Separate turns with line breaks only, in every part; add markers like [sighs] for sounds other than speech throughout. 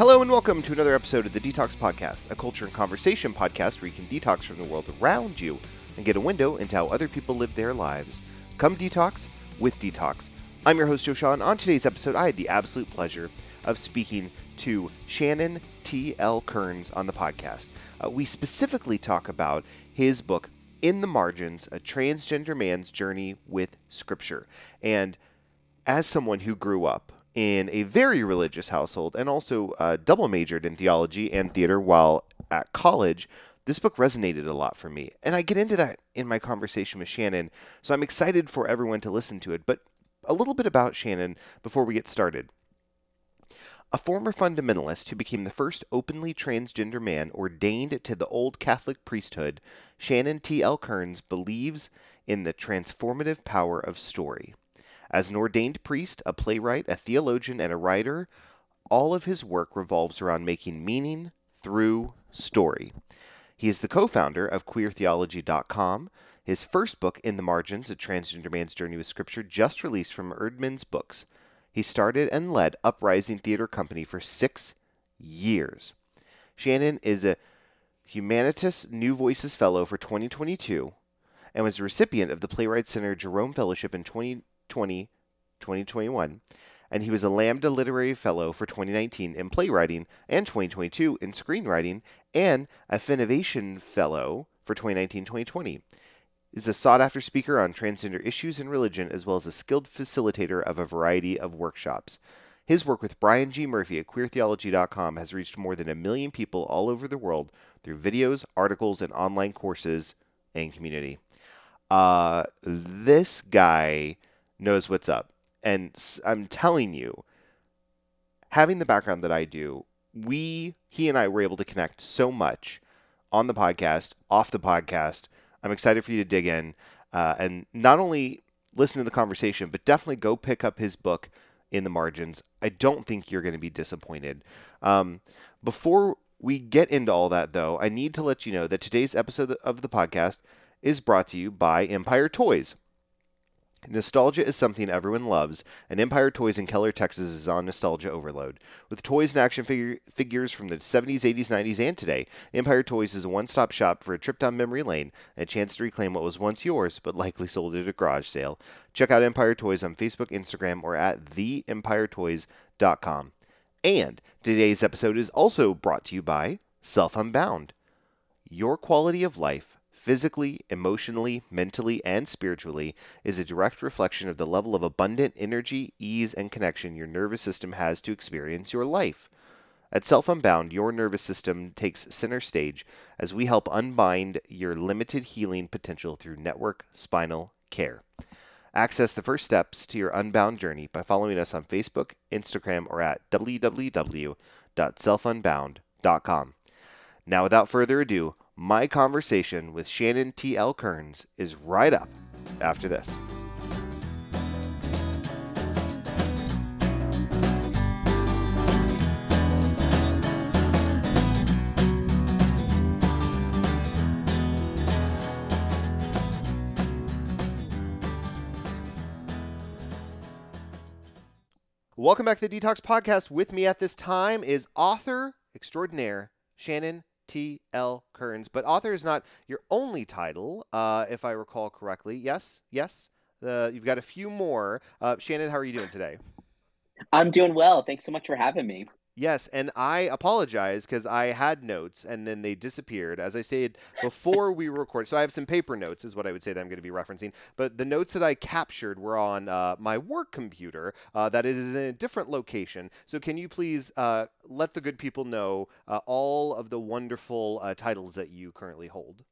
Hello and welcome to another episode of the Detox Podcast, a culture and conversation podcast where you can detox from the world around you and get a window into how other people live their lives. Come detox with Detox. I'm your host, Joe Shaw, and on today's episode, I had the absolute pleasure of speaking to Shannon T. L. Kearns on the podcast. Uh, we specifically talk about his book, In the Margins A Transgender Man's Journey with Scripture. And as someone who grew up in a very religious household and also uh, double majored in theology and theater while at college, this book resonated a lot for me. And I get into that in my conversation with Shannon, so I'm excited for everyone to listen to it. But a little bit about Shannon before we get started. A former fundamentalist who became the first openly transgender man ordained to the old Catholic priesthood, Shannon T. L. Kearns believes in the transformative power of story. As an ordained priest, a playwright, a theologian, and a writer, all of his work revolves around making meaning through story. He is the co founder of QueerTheology.com. His first book, In the Margins A Transgender Man's Journey with Scripture, just released from Eerdmans Books. He started and led Uprising Theater Company for six years. Shannon is a Humanitas New Voices Fellow for 2022 and was a recipient of the Playwright Center Jerome Fellowship in 2020 2021 and he was a Lambda Literary Fellow for 2019 in playwriting and 2022 in screenwriting and a Finovation Fellow for 2019 2020 is a sought after speaker on transgender issues and religion, as well as a skilled facilitator of a variety of workshops. His work with Brian G. Murphy at queertheology.com has reached more than a million people all over the world through videos, articles, and online courses and community. Uh, this guy knows what's up. And I'm telling you, having the background that I do, we, he and I were able to connect so much on the podcast, off the podcast I'm excited for you to dig in uh, and not only listen to the conversation, but definitely go pick up his book in the margins. I don't think you're going to be disappointed. Um, before we get into all that, though, I need to let you know that today's episode of the podcast is brought to you by Empire Toys. Nostalgia is something everyone loves, and Empire Toys in Keller, Texas is on nostalgia overload. With toys and action figure- figures from the 70s, 80s, 90s, and today, Empire Toys is a one stop shop for a trip down memory lane a chance to reclaim what was once yours but likely sold at a garage sale. Check out Empire Toys on Facebook, Instagram, or at theempiretoys.com. And today's episode is also brought to you by Self Unbound. Your quality of life physically, emotionally, mentally, and spiritually, is a direct reflection of the level of abundant energy, ease, and connection your nervous system has to experience your life. At Self Unbound, your nervous system takes center stage as we help unbind your limited healing potential through network spinal care. Access the first steps to your unbound journey by following us on Facebook, Instagram, or at www.selfunbound.com. Now, without further ado, my conversation with Shannon T. L. Kearns is right up after this. Welcome back to the Detox Podcast. With me at this time is author extraordinaire Shannon T. L. Kearns. But author is not your only title, uh, if I recall correctly. Yes, yes. Uh, you've got a few more. Uh, Shannon, how are you doing today?
I'm doing well. Thanks so much for having me.
Yes, and I apologize because I had notes and then they disappeared. As I said before we record, so I have some paper notes, is what I would say that I'm going to be referencing. But the notes that I captured were on uh, my work computer uh, that is in a different location. So can you please uh, let the good people know uh, all of the wonderful uh, titles that you currently hold?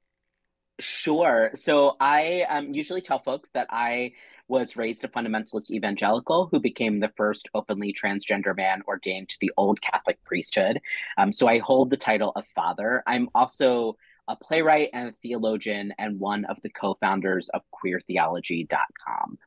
Sure. So I um, usually tell folks that I was raised a fundamentalist evangelical who became the first openly transgender man ordained to the old Catholic priesthood. Um, so I hold the title of father. I'm also a playwright and a theologian and one of the co founders of queertheology.com.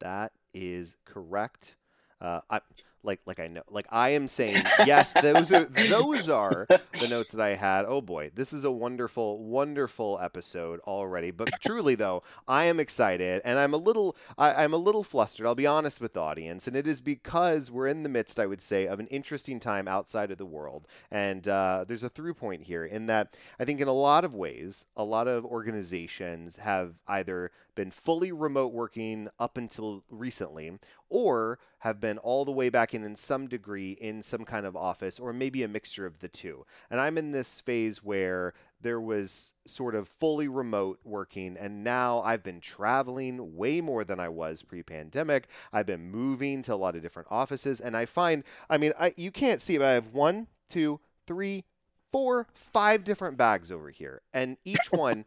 That is correct. Uh, I, like like I know like I am saying [laughs] yes those are those are the notes that I had. Oh boy this is a wonderful wonderful episode already. But truly though I am excited and I'm a little I, I'm a little flustered I'll be honest with the audience and it is because we're in the midst I would say of an interesting time outside of the world. And uh, there's a through point here in that I think in a lot of ways a lot of organizations have either been fully remote working up until recently, or have been all the way back in in some degree in some kind of office, or maybe a mixture of the two. And I'm in this phase where there was sort of fully remote working, and now I've been traveling way more than I was pre pandemic. I've been moving to a lot of different offices, and I find, I mean, I, you can't see but I have one, two, three, four, five different bags over here, and each [laughs] one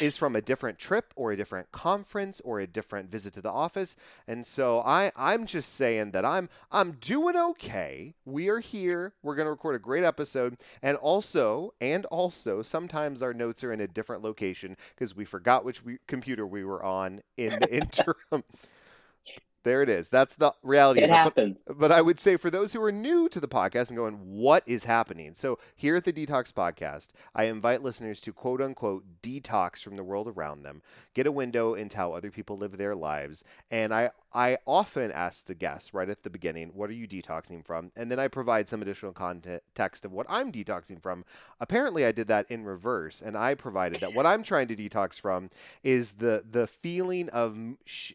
is from a different trip or a different conference or a different visit to the office. And so I, I'm just saying that I'm I'm doing okay. We are here. We're gonna record a great episode, and also and also sometimes our notes are in a different location because we forgot which we, computer we were on in the [laughs] interim. There it is. That's the reality.
It happens.
But, but, I would say for those who are new to the podcast and going, what is happening? So here at the Detox Podcast, I invite listeners to quote unquote detox from the world around them, get a window into how other people live their lives. And I, I often ask the guests right at the beginning, what are you detoxing from? And then I provide some additional context of what I'm detoxing from. Apparently I did that in reverse and I provided that what I'm trying to detox from is the, the feeling of,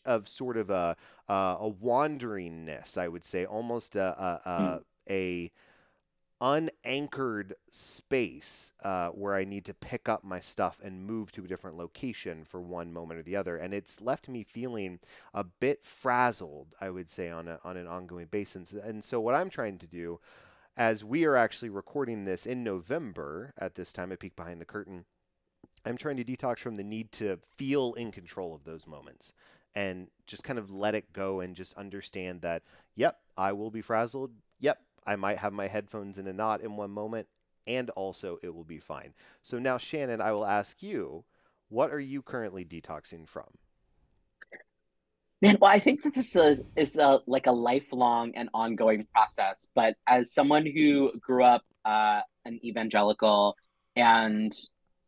of sort of a, uh, a wanderingness, I would say, almost a a, a, mm. a unanchored space uh, where I need to pick up my stuff and move to a different location for one moment or the other, and it's left me feeling a bit frazzled, I would say, on a, on an ongoing basis. And so, what I'm trying to do, as we are actually recording this in November at this time, a peek behind the curtain. I'm trying to detox from the need to feel in control of those moments and just kind of let it go and just understand that, yep, I will be frazzled. Yep, I might have my headphones in a knot in one moment, and also it will be fine. So now, Shannon, I will ask you, what are you currently detoxing from?
Man, well, I think that this is, is a, like a lifelong and ongoing process. But as someone who grew up uh, an evangelical and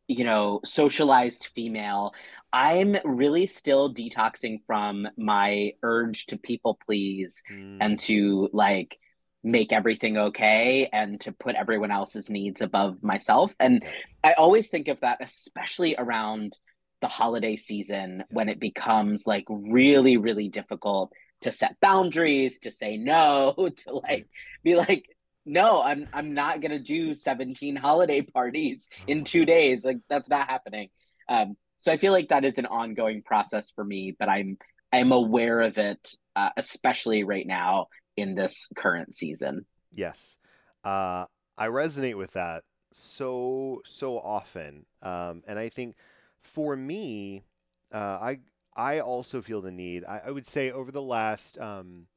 you know socialized female I'm really still detoxing from my urge to people please mm. and to like make everything okay and to put everyone else's needs above myself. And I always think of that, especially around the holiday season when it becomes like really, really difficult to set boundaries, to say no, [laughs] to like be like, no, I'm I'm not gonna do 17 holiday parties in two days. Like that's not happening. Um, so I feel like that is an ongoing process for me, but I'm I'm aware of it, uh, especially right now in this current season.
Yes, uh, I resonate with that so so often, um, and I think for me, uh, I I also feel the need. I, I would say over the last um,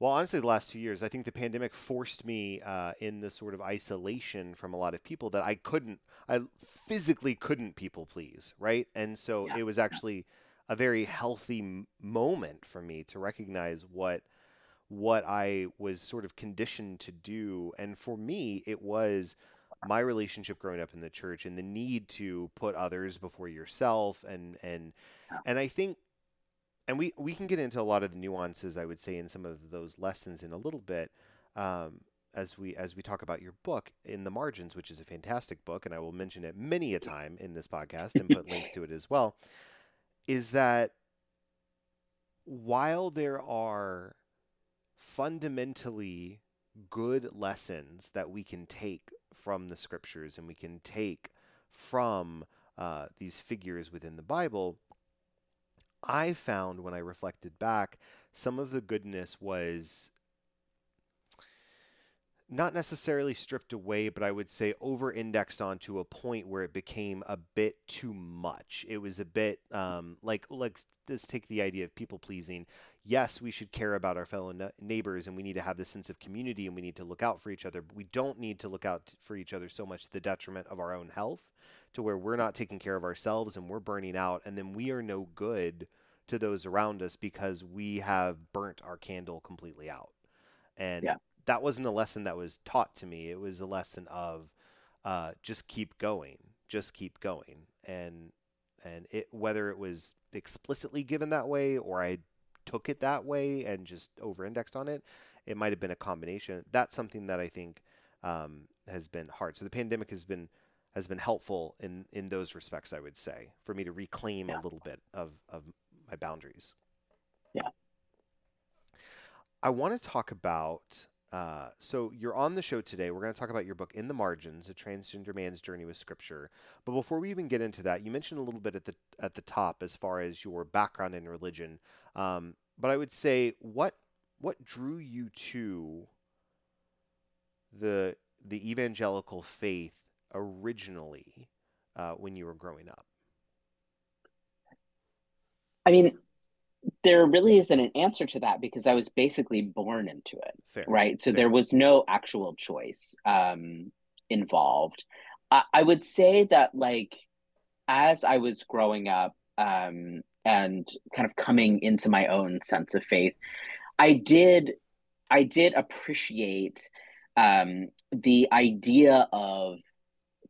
well, honestly, the last two years, I think the pandemic forced me uh, in the sort of isolation from a lot of people that I couldn't, I physically couldn't people please, right? And so yeah. it was actually a very healthy m- moment for me to recognize what what I was sort of conditioned to do. And for me, it was my relationship growing up in the church and the need to put others before yourself and and and I think and we we can get into a lot of the nuances I would say in some of those lessons in a little bit um, as we as we talk about your book in the margins, which is a fantastic book, and I will mention it many a time in this podcast and put links to it as well. Is that while there are fundamentally good lessons that we can take from the scriptures and we can take from uh, these figures within the Bible, I found when I reflected back, some of the goodness was not necessarily stripped away, but I would say over indexed onto a point where it became a bit too much. It was a bit um, like, like, let's take the idea of people pleasing. Yes, we should care about our fellow neighbors and we need to have this sense of community and we need to look out for each other, but we don't need to look out for each other so much to the detriment of our own health to where we're not taking care of ourselves and we're burning out and then we are no good to those around us because we have burnt our candle completely out. and
Yeah.
That wasn't a lesson that was taught to me. It was a lesson of uh, just keep going, just keep going, and and it whether it was explicitly given that way or I took it that way and just over indexed on it, it might have been a combination. That's something that I think um, has been hard. So the pandemic has been has been helpful in in those respects. I would say for me to reclaim
Yeah.
a little bit of of my boundaries.
Yeah.
I want to talk about. Uh, so you're on the show today. We're going to talk about your book "In the Margins: A Transgender Man's Journey with Scripture." But before we even get into that, you mentioned a little bit at the at the top as far as your background in religion. Um, but I would say what what drew you to the the evangelical faith originally uh, when you were growing up?
I mean, there really isn't an answer to that because I was basically born into it,
Fair,
right? So
fair.
there was no actual choice um, involved. I, I would say that, like, as I was growing up um, and kind of coming into my own sense of faith, I did, I did appreciate um, the idea of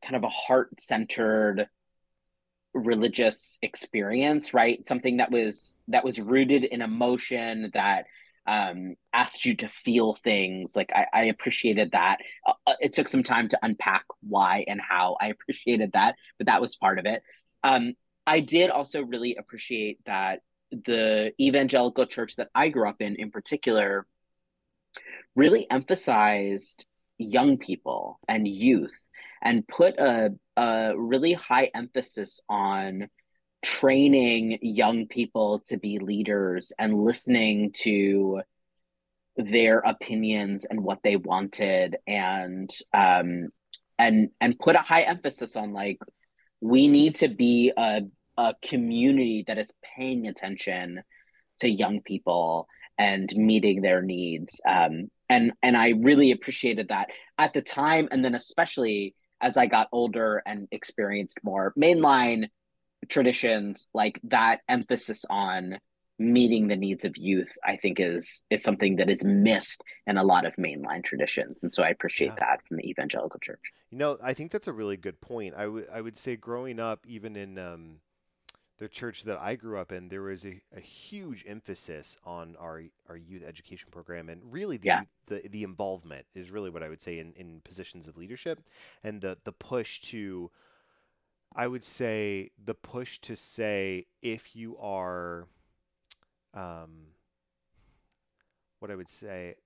kind of a heart-centered religious experience right? Something that was that was rooted in emotion that um asked you to feel things. Like i, I appreciated that. Uh, uh, it took some time to unpack why and how i [laughs] appreciated that but that was part of it. Um i did also really appreciate that the evangelical church that i grew up in in particular really emphasized young people and youth and put a, a really high emphasis on training young people to be leaders and listening to their opinions and what they wanted and um and and put a high emphasis on like we need to be a a community that is paying attention to young people and meeting their needs um and and I really appreciated that at the time and then especially as I got older and experienced more mainline traditions, like that emphasis on meeting the needs of youth, I think is is something that is missed in a lot of mainline traditions. And so I appreciate
Yeah.
that from the evangelical church.
You know, I think that's a really good point. I would I would say growing up, even in um, the church that I grew up in, there was a, a huge emphasis on our our youth education program, and really the
Yeah.
the, the involvement is really what I would say in, in positions of leadership, and the the push to, I would say the push to say if you are, um, what I would say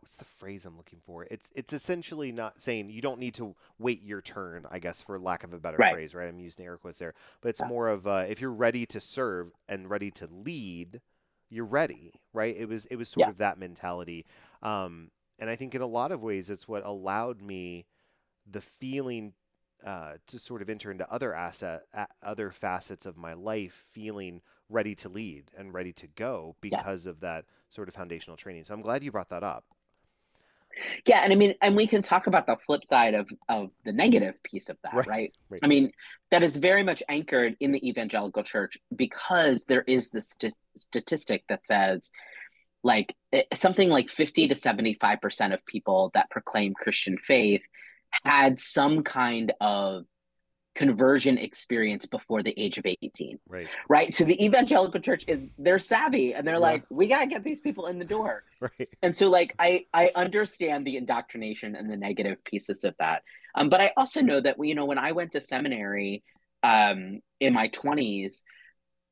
what's the phrase I'm looking for? It's it's essentially not saying you don't need to wait your turn, I guess, for lack of a better
Right.
phrase, right? I'm using air quotes there, but it's
Yeah.
more of uh, if you're ready to serve and ready to lead, you're ready, right? It was it was sort
Yeah.
of that mentality, um, and I think in a lot of ways it's what allowed me the feeling uh, to sort of enter into other asset a- other facets of my life, feeling ready to lead and ready to go
Yeah.
because of that sort of foundational training. So I'm glad you brought that up.
Yeah, and I mean, and we can talk about the flip side of of the negative piece of that,
Right,
right?
right.
I mean, that is very much anchored in the evangelical church because there is this st- statistic that says like eh, something like 50 to 75% of people that proclaim Christian faith had some kind of conversion experience before the age of 18
Right.
right so the evangelical church is they're savvy and they're
Yeah.
like we got to get these people in the door [laughs]
Right.
and so like i i understand the indoctrination and the negative pieces of that um but i also know that you know when i went to seminary um in my 20s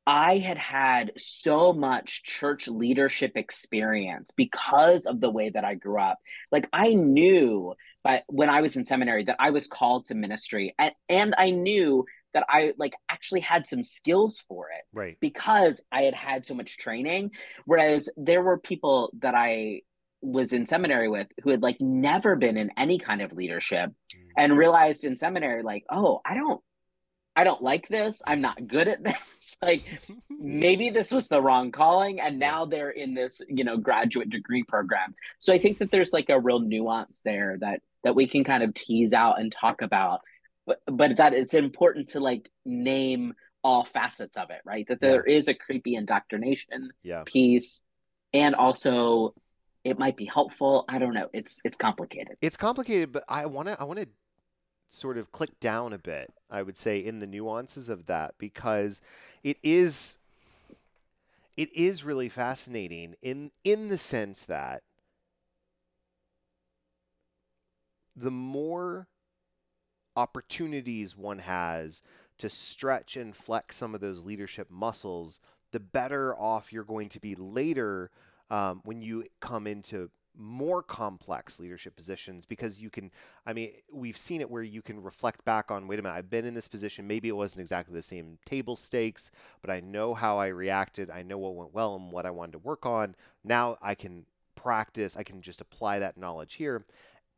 i had had so much church leadership experience because of the way that i grew up like i knew but when i was in seminary that i was called to ministry and and i knew that i like actually had some skills for it
Right.
because I had had so much training. Whereas there were people that I was in seminary with who had like never been in any kind of leadership
Mm.
and realized in seminary, like, oh, I don't, I don't like this. I'm not good at [laughs] this. [laughs] like [laughs] maybe this was the wrong calling. And now they're in this, you know, graduate degree program. So I think that there's like a real nuance there that, that we can kind of tease out and talk about. But, but that it's important to like name all facets of it, right? That there is a creepy indoctrination
yeah.
piece and also it might be helpful. I don't know. It's it's complicated.
It's complicated, but I want to I want to sort of click down a bit, I would say in the nuances of that because it is it is really fascinating in in the sense that the more opportunities one has to stretch and flex some of those leadership muscles, the better off you're going to be later um, when you come into more complex leadership positions because you can i mean we've seen it where you can reflect back on wait a minute i've been in this position. Maybe it wasn't exactly the same table stakes but i know how i reacted. I know what went well and what i wanted to work on. Now i can practice. I can just apply that knowledge here.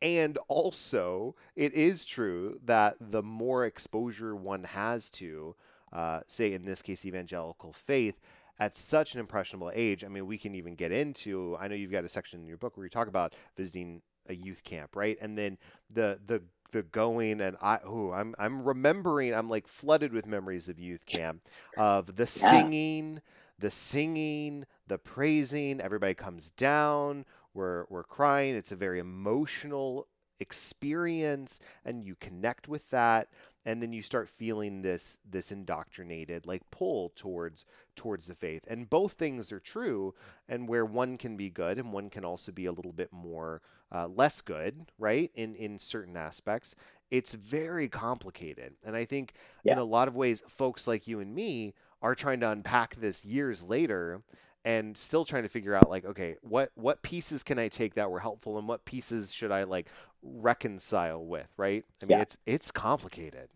And also, it is true that the more exposure one has to, uh, say in this case, evangelical faith, at such an impressionable age, I mean, we can even get into. I know you've got a section in your book where you talk about visiting a youth camp, right? And then the the the going and I oh I'm I'm remembering I'm like flooded with memories of youth camp of the yeah. singing, the singing, the praising, everybody comes down, we're, we're crying. It's a very emotional experience and you connect with that and then you start feeling this this indoctrinated like pull towards towards the faith. And both things are true and where one can be good and one can also be a little bit more uh, less good right in in certain aspects it's very complicated. And i think yeah. in a lot of ways folks like you and me are trying to unpack this years later and still trying to figure out like okay what what pieces can i take that were helpful and what pieces should i like reconcile with right? I mean yeah. it's it's complicated.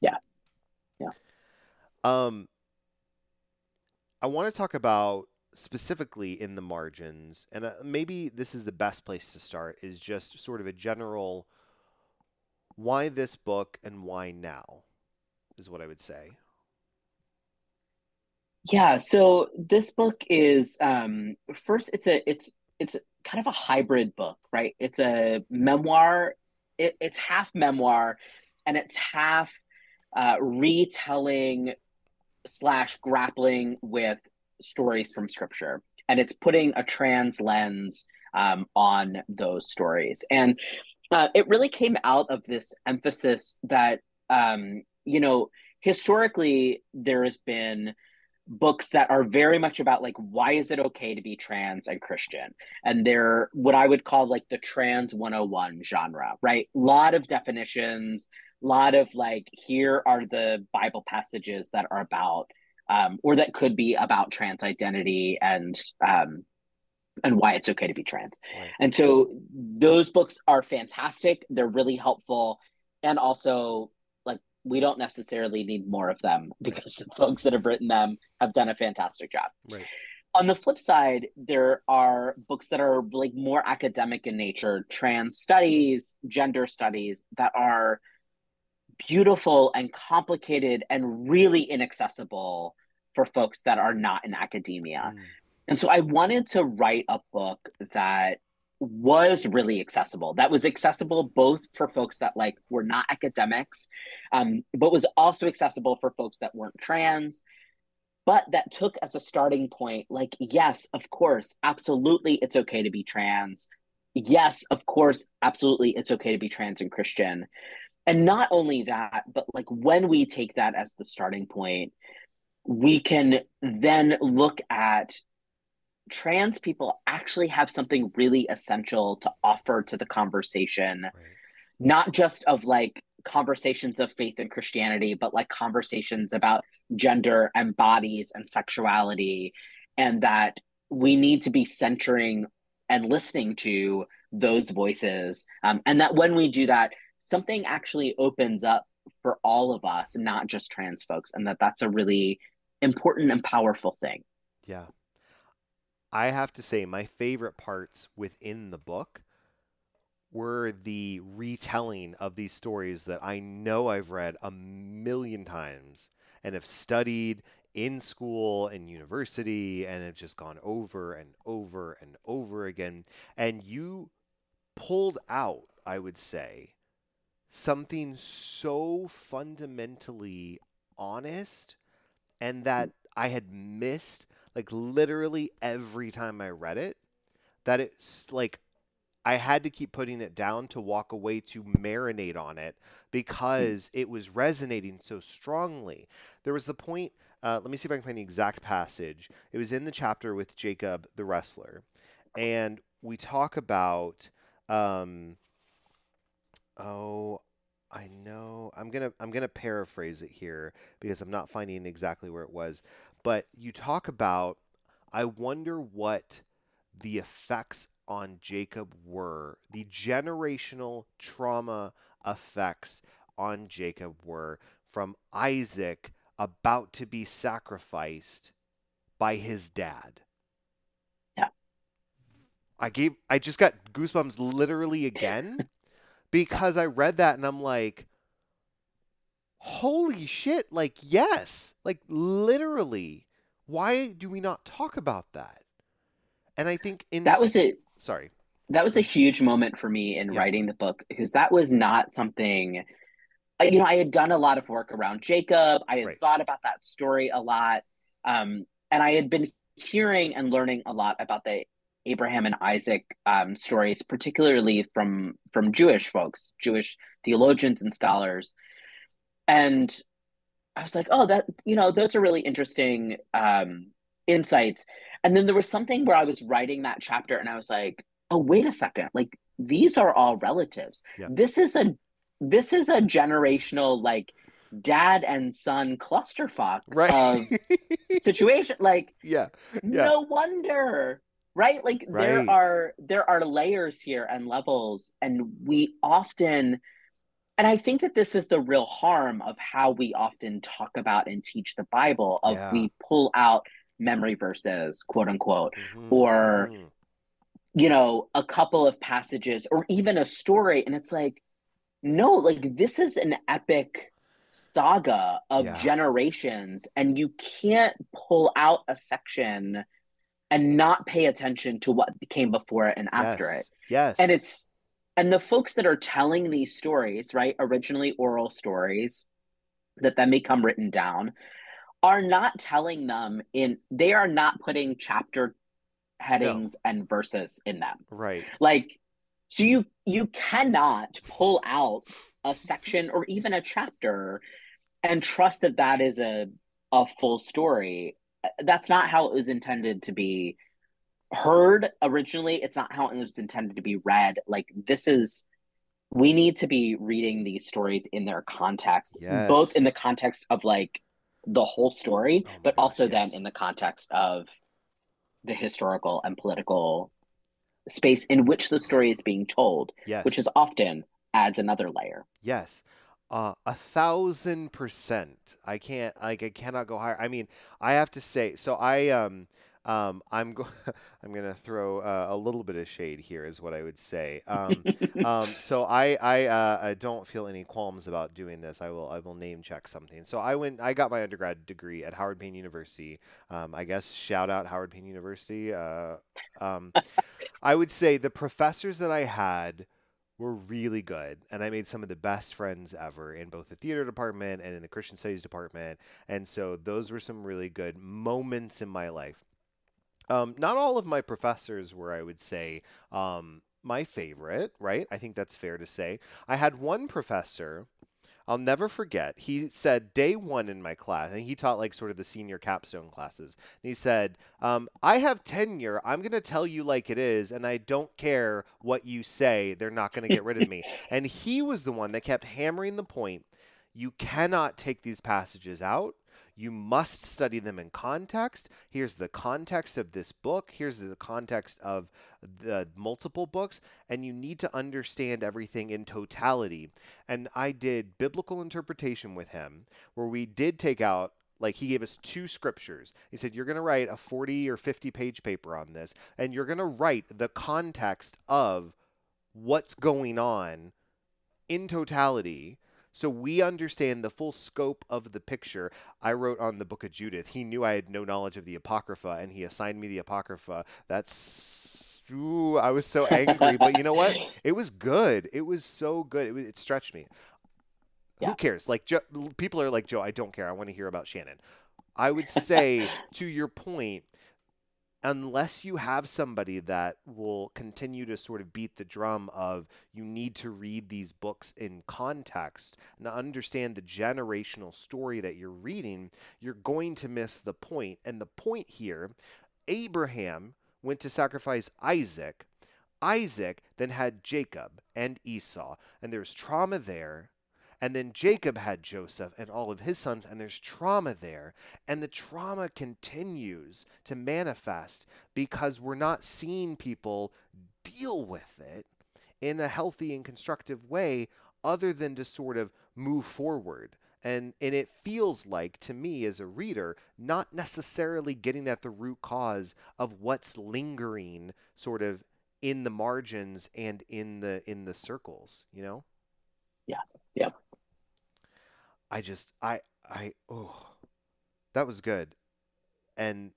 Yeah. Yeah.
Um i want to talk about specifically in the margins and uh, maybe this is the best place to start is just sort of a general why this book and why now is what i would say
yeah, so this book is um first it's a it's it's kind of a hybrid book, right? It's a memoir. It, it's half memoir and it's half uh, retelling slash grappling with stories from scripture. And it's putting a trans lens um, on those stories. And uh, it really came out of this emphasis that um, you know historically there has been books that are very much about like why is it okay to be trans and christian? And they're what i would call like the trans 101 genre right? A lot of definitions lot of like here are the bible passages that are about um, or that could be about trans identity and um, and why it's okay to be trans right. and so those books are fantastic they're really helpful and also like we don't necessarily need more of them [laughs] because the folks that have written them have done a fantastic job.
Right.
On the flip side, there are books that are like more academic in nature, trans studies, gender studies that are beautiful and complicated and really inaccessible for folks that are not in academia. Mm. And so I wanted to write a book that was really accessible that was accessible both for folks that like were not academics um, but was also accessible for folks that weren't trans but that took as a starting point like yes of course absolutely it's okay to be trans yes of course absolutely it's okay to be trans and christian and not only that but like when we take that as the starting point we can then look at trans people actually have something really essential to offer to the conversation, right. not just of like conversations of faith and Christianity, but like conversations about gender and bodies and sexuality, and that we need to be centering and listening to those voices. Um, and that when we do that, something actually opens up for all of us, not just trans folks, and that that's a really important and powerful thing.
Yeah. I have to say, my favorite parts within the book were the retelling of these stories that I know I've read a million times and have studied in school and university and have just gone over and over and over again. And you pulled out, I would say, something so fundamentally honest and that I had missed like literally every time I read it, that it's like I had to keep putting it down to walk away to marinate on it because it was resonating so strongly. There was the point, uh, let me see if I can find the exact passage. It was in the chapter with Jacob the wrestler. And we talk about, um, oh, I know. I'm gonna I'm gonna paraphrase it here because I'm not finding exactly where it was. But you talk about I wonder what the effects on Jacob were, the generational trauma effects on Jacob were from Isaac about to be sacrificed by his dad.
Yeah.
I gave I just got goosebumps literally again because I read that and I'm like holy shit, like yes, like literally. Why do we not talk about that? And I think in
That was it.
Sorry.
That was a huge moment for me in
Yeah.
writing the book because that was not something uh, you know, I had done a lot of work around Jacob. I had
Right.
thought about that story a lot. Um, and I had been hearing and learning a lot about the Abraham and Isaac um, stories, particularly from from Jewish folks, Jewish theologians and scholars. And I was like, oh, that you know, those are really interesting um, insights. And then there was something where I was writing that chapter, and I was like, oh, wait a second, like these are all relatives.
Yeah.
This is a this is a generational like dad and son clusterfuck
Right. [laughs]
situation. Like
yeah.
no wonder right like there are there are layers here and levels and we often and i think that this is the real harm of how we often talk about and teach the bible of
Yeah.
we pull out memory verses quote unquote
Mhm,
Or-
mhm.
you know a couple of passages or even a story and it's like no like this is an epic saga of
Yeah.
generations and you can't pull out a section and not pay attention to what came before it and after
yes.
it
Yes.
and it's and the folks that are telling these stories right originally oral stories that then become written down are not telling them in they are not putting chapter headings and verses in them
right.
like so you you cannot pull out a section or even a chapter and trust that that is a a full story that's not how it was intended to be heard originally it's not how it was intended to be read like this is we need to be reading these stories in their context
Yes.
both in the context of like the whole story
Oh
but
gosh,
also
yes.
then in the context of the historical and political space in which the story is being told
Yes.
which is often adds another layer
Yes. Uh, a thousand percent. I can't like I cannot go higher. I mean, I have to say. So I um um I'm go- [laughs] I'm gonna throw uh, a little bit of shade here, is what I would say. Um, um [laughs] so I I uh, I don't feel any qualms about doing this. I will I will name check something. So I went I got my undergrad degree at Howard Payne University. Um, I guess shout out Howard Payne University. Uh, um, I would say the professors that I had were really good and i made some of the best friends ever in both the theater department and in the christian studies department and so those were some really good moments in my life. Um, not all of my professors were i would say um, my favorite right? I think that's fair to say. I had one professor I'll never forget. He said day one in my class, and he taught like sort of the senior capstone classes. And he said, um, "I have tenure. I'm going to tell you like it is, and I don't care what you say. They're not going to get rid of me." [laughs] And he was the one that kept hammering the point: you cannot take these passages out. You must study them in context. Here's the context of this book. Here's the context of the multiple books. And you need to understand everything in totality. And I did biblical interpretation with him, where we did take out, like, he gave us two scriptures. He said, You're going to write a 40 or 50 page paper on this, and you're going to write the context of what's going on in totality so we understand the full scope of the picture. I wrote on the book of Judith. He knew I had no knowledge of the Apocrypha, and he assigned me the Apocrypha. That's. Ooh, I was so angry, but you know what? [laughs] It was good. It was so good. It, was, it stretched me.
Yeah.
Who cares? Like, Joe, people are like, Joe, I don't care. I want to hear about Shannon. I would say, to your point, unless you have somebody that will continue to sort of beat the drum of you need to read these books in context and understand the generational story that you're reading, you're going to miss the point. And the point here, Abraham went to sacrifice Isaac. Isaac then had Jacob and Esau, and there's trauma there and then Jacob had Joseph and all of his sons, and there's trauma there. And the trauma continues to manifest because we're not seeing people deal with it in a healthy and constructive way other than to sort of move forward. And, and it feels like to me as a reader, not necessarily getting at the root cause of what's lingering sort of in the margins and in the in the circles, you know?
Yeah.
I just I I oh that was good. And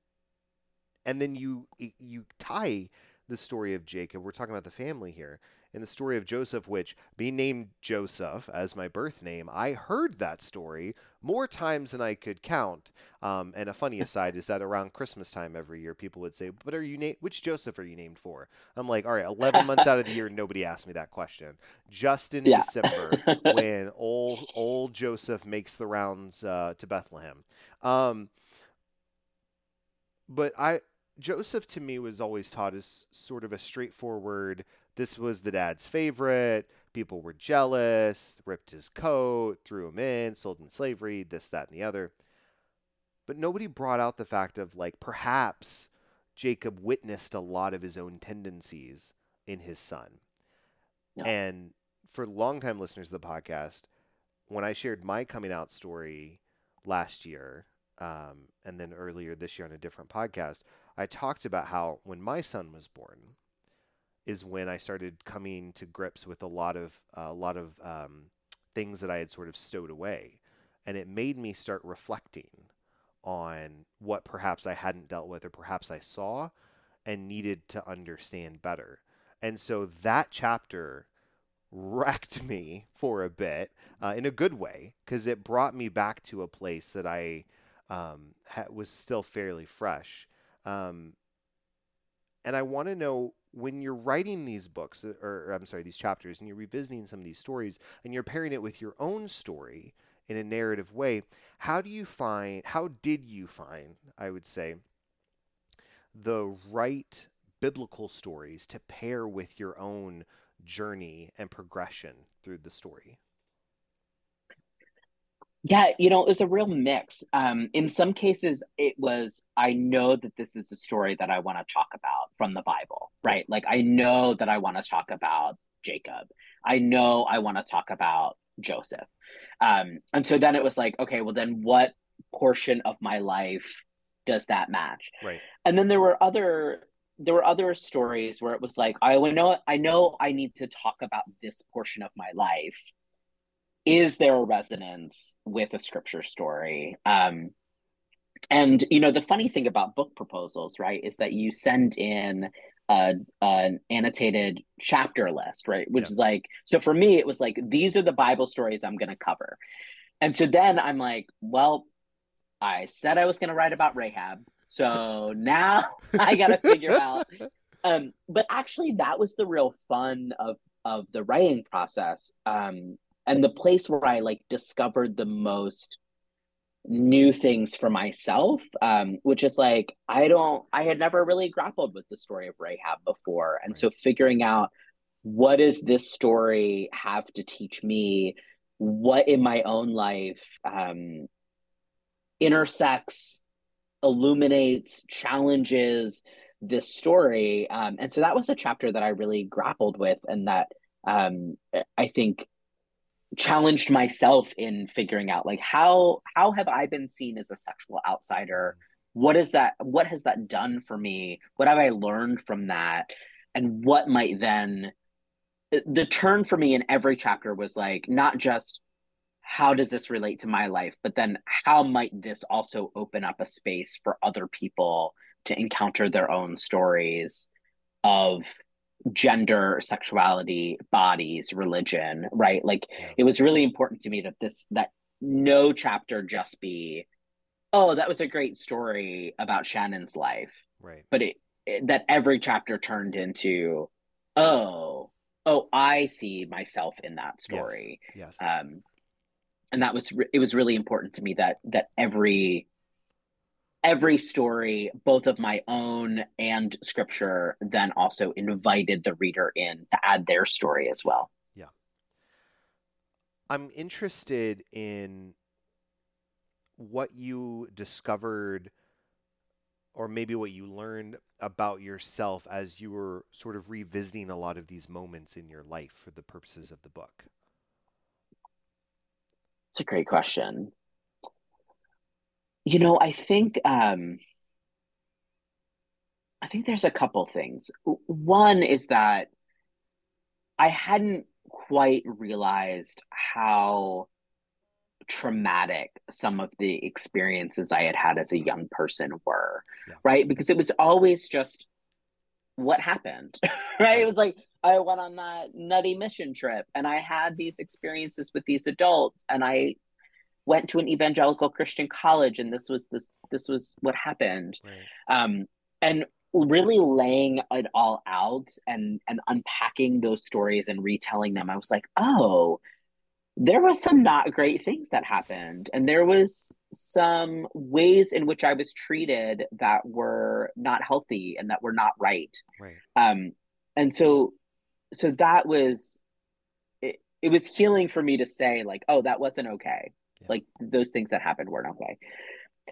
and then you you tie the story of Jacob. We're talking about the family here in the story of Joseph, which being named Joseph as my birth name, I heard that story more times than I could count. Um, and a funny [laughs] aside is that around Christmas time every year, people would say, "But are you named? Which Joseph are you named for?" I'm like, "All right, 11 months out of the year, [laughs] nobody asked me that question. Just in yeah. December, [laughs] when old old Joseph makes the rounds uh, to Bethlehem." Um, but I Joseph to me was always taught as sort of a straightforward this was the dad's favorite. People were jealous, ripped his coat, threw him in, sold him in slavery, this, that, and the other. But nobody brought out the fact of like perhaps Jacob witnessed a lot of his own tendencies in his son. Yeah. And for longtime listeners of the podcast, when I shared my coming out story last year, um, and then earlier this year on a different podcast, I talked about how when my son was born, is when I started coming to grips with a lot of uh, a lot of um, things that I had sort of stowed away, and it made me start reflecting on what perhaps I hadn't dealt with or perhaps I saw and needed to understand better. And so that chapter wrecked [laughs] me for a bit uh, in a good way because it brought me back to a place that I um, ha- was still fairly fresh. Um, and I want to know when you're writing these books, uh, or, or I'm sorry, these chapters, and you're revisiting some of these stories, and you're pairing it with your own story in a narrative way, how do you find, how did you find, I would say, the right biblical stories to pair with your own journey and progression through the story?
Yeah, you know, it was a real mix. Um, in some cases, it was, I know that this is a story that I want to talk about from the Bible, right? Like, I know that I want to talk about Jacob. I know I want to talk about Joseph. Um, and so then it was like, okay, well, then what portion of my life does that match?
Right.
And then there were other there were other stories where it was like I know I know I need to talk about this portion of my life is there a resonance with a scripture story? Um and you know the funny thing about book proposals right is that you send in a, an annotated chapter list right which yeah. is like so for me it was like these are the bible stories i'm going to cover. And so then i'm like well i said i was going to write about rahab so [laughs] now i got to figure out [laughs] um but actually that was the real fun of of the writing process. Um and the place where I like discovered the most new things for myself um which is like i don't i had never really grappled with the story of rahab before. And right. so figuring out what does this story have to teach me? What in my own life um intersects illuminates challenges this story? Um and so that was a chapter that i really grappled with and that um i think challenged myself in figuring out like how how have I been seen as a sexual outsider? What is that what has that done for me? What have I learned from that? And what might then the turn for me in every chapter was like not just how does this relate to my life, but then how might this also open up a space for other people to encounter their own stories of gender sexuality bodies religion right like it was really important to me that this that no chapter just be oh, that was a great story about Shannon's life.
Right.
But it, it that every chapter turned into, oh, oh, I see myself in that story.
Yes.
Um, and that was re- it was really important to me that that every every story both of my own and scripture then also invited the reader in to add their story as well Yeah.
I'm interested in what you discovered or maybe what you learned about yourself as you were sort of revisiting a lot of these moments in your life for the purposes of the book.
It's a great question. You know, I think um, I think there's a couple things. One is that I hadn't quite realized how traumatic some of the experiences I had had as a young person were, yeah. right? Because it was always just what happened, [laughs] right? It was like I went on that nutty mission trip and I had these experiences with these adults and I went to an evangelical Christian college and this was this this was what happened. Right. Um and really laying it all out and and unpacking those stories and retelling them i was like oh there was some not great things that happened and there was some ways in which i was treated that were not healthy and that were not right
right
um and so so that was it, it was healing for me to say like oh that wasn't okay yeah. like those things that happened weren't okay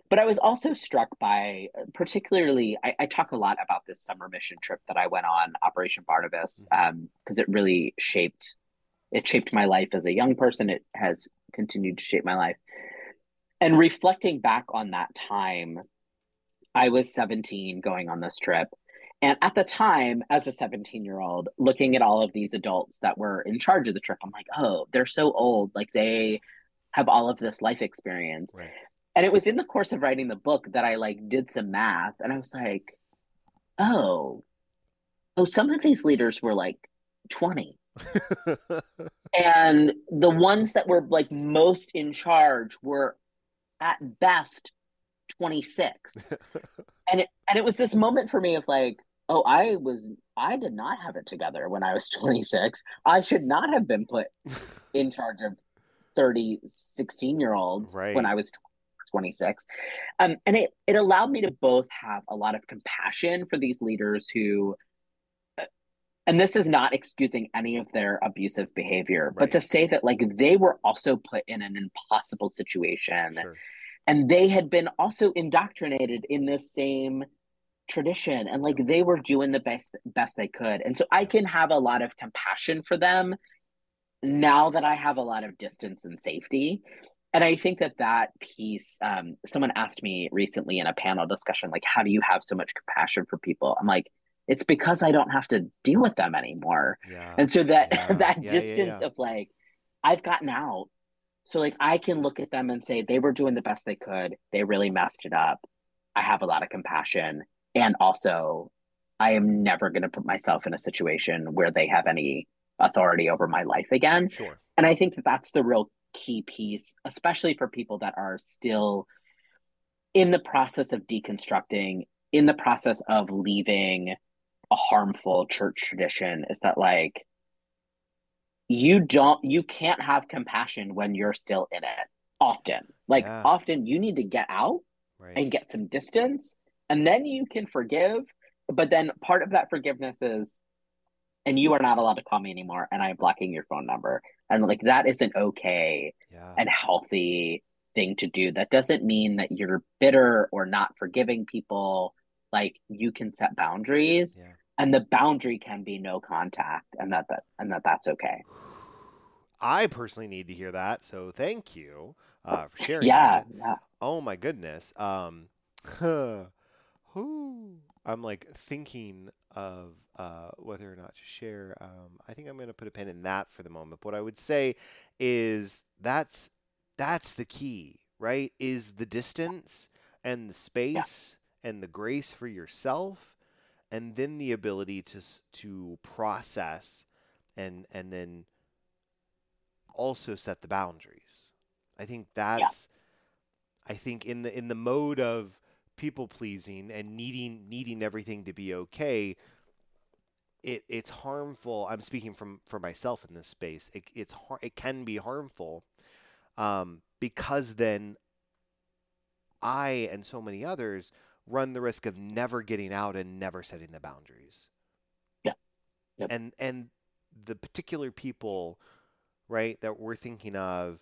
but I was also struck by, particularly, I, I, talk a lot about this summer mission trip that I went on, Operation Barnabas, because mm-hmm. um, it really shaped it shaped my life as a young person. It has continued to shape my life. And reflecting back on that time, I was 17 going on this trip. And at the time, as a 17 year old, looking at all of these adults that were in charge of the trip, I'm like, oh, they're so old. Like they have all of this life experience.
Right
and it was in the course of writing the book that I like did some math and I was like, oh, oh, some of these leaders were like 20. [laughs] and the ones that were like most in charge were at best 26. [laughs] and it and it was this moment for me of like, oh, I was I did not have it together when I was 26. I should not have been put [laughs] in charge of 30 16 year olds
right.
when I was 26. Um, and it, it allowed me to both have a lot of compassion for these leaders who, uh, and this is not excusing any of their abusive behavior, right. but to say that like they were also put in an impossible situation. Sure. And they had been also indoctrinated in this same tradition and like they were doing the best best they could and so i can have a lot of compassion for them now that i have a lot of distance and safety and I think that that piece, um, someone asked me recently in a panel discussion, like, how do you have so much compassion for people? I'm like, it's because I don't have to deal with them anymore.
Yeah.
And so that [laughs]
yeah.
that
yeah,
distance of like, I've gotten out. So like I can look at them and say they were doing the best they could. They really messed it up. I have a lot of compassion. And also I am never gonna put myself in a situation where they have any authority over my life again.
Sure.
And I think that that's the real key piece, especially for people that are still in the process of deconstructing, in the process of leaving a harmful church tradition, is that like you don't you can't have compassion when you're still in it often like yeah. often you need to get out right. and get some distance and then you can forgive but then part of that forgiveness is and you are not allowed to call me anymore and i'm blocking your phone number and like that is an okay
yeah.
and healthy thing to do that doesn't mean that you're bitter or not forgiving people like you can set boundaries
yeah.
and the boundary can be no contact and that, that and that that's okay
i personally need to hear that so thank you uh, for [laughs] sharing
yeah,
that.
yeah
oh my goodness um [laughs] i'm like thinking of uh, whether or not to share. Um, I think I'm going to put a pin in that for the moment. But what I would say is that's that's the key, right? Is the distance and the space yeah. and the grace for yourself, and then the ability to to process and and then also set the boundaries. I think that's. Yeah. I think in the in the mode of people pleasing and needing needing everything to be okay, it it's harmful. I'm speaking from for myself in this space. It, it's it can be harmful um, because then I and so many others run the risk of never getting out and never setting the boundaries.
Yeah. Yep.
And and the particular people, right, that we're thinking of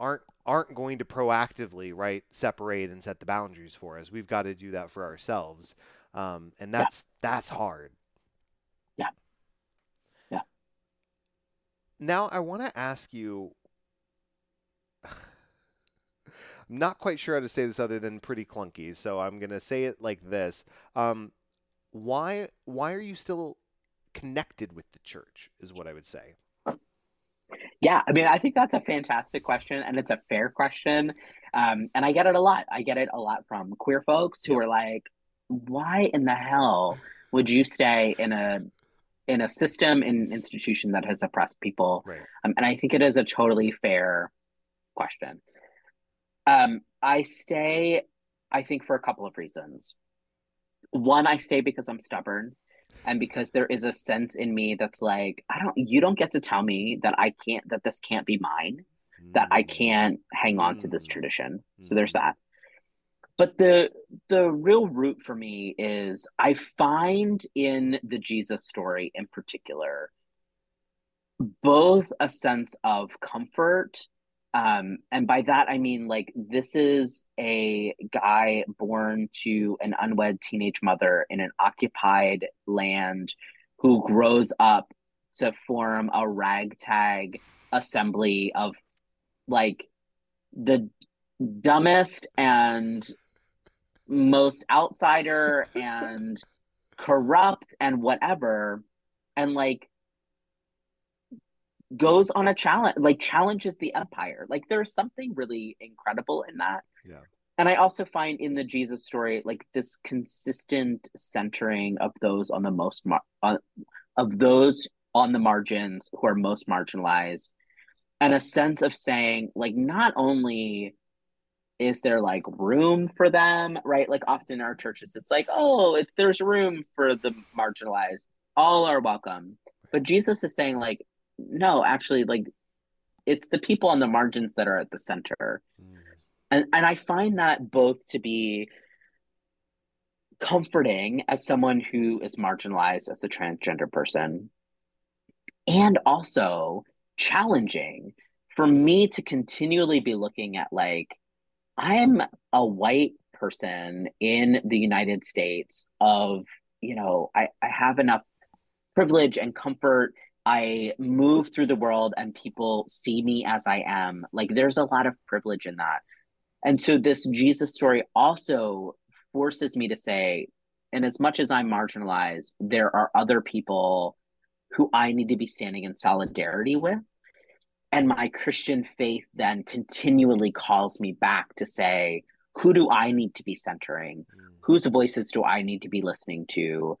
aren't aren't going to proactively right separate and set the boundaries for us. We've got to do that for ourselves, um, and that's yeah. that's hard.
Yeah. Yeah.
Now I want to ask you. I'm not quite sure how to say this other than pretty clunky, so I'm gonna say it like this. Um, why why are you still connected with the church? Is what I would say.
Yeah, I mean, I think that's a fantastic question, and it's a fair question. Um, and I get it a lot. I get it a lot from queer folks who are like, "Why in the hell would you stay in a in a system in an institution that has oppressed people?"
Right.
Um, and I think it is a totally fair question. Um, I stay, I think, for a couple of reasons. One, I stay because I'm stubborn and because there is a sense in me that's like i don't you don't get to tell me that i can't that this can't be mine mm. that i mm. can't hang on mm. to this mm. tradition mm. so there's that but the the real root for me is i find in the jesus story in particular both a sense of comfort um, and by that I mean like this is a guy born to an unwed teenage mother in an occupied land who grows up to form a ragtag assembly of like the dumbest and most outsider and corrupt and whatever and like goes on a challenge like challenges the empire. Like there's something really incredible in that.
Yeah.
And i also find in the jesus story like this consistent centering of those on the most mar- uh, of those on the margins who are most marginalized and a sense of saying like not only is there like room for them right like often in our churches it's like oh it's there's room for the marginalized all are welcome but jesus is saying like no, actually, like it's the people on the margins that are at the center. Mm. And and I find that both to be comforting as someone who is marginalized as a transgender person and also challenging for me to continually be looking at like I'm a white person in the United States of, you know, I, I have enough privilege and comfort I move through the world and people see me as I am. Like there's a lot of privilege in that. And so this Jesus story also forces me to say, and as much as I'm marginalized, there are other people who I need to be standing in solidarity with. And my Christian faith then continually calls me back to say, who do I need to be centering? Mm. Whose voices do I need to be listening to?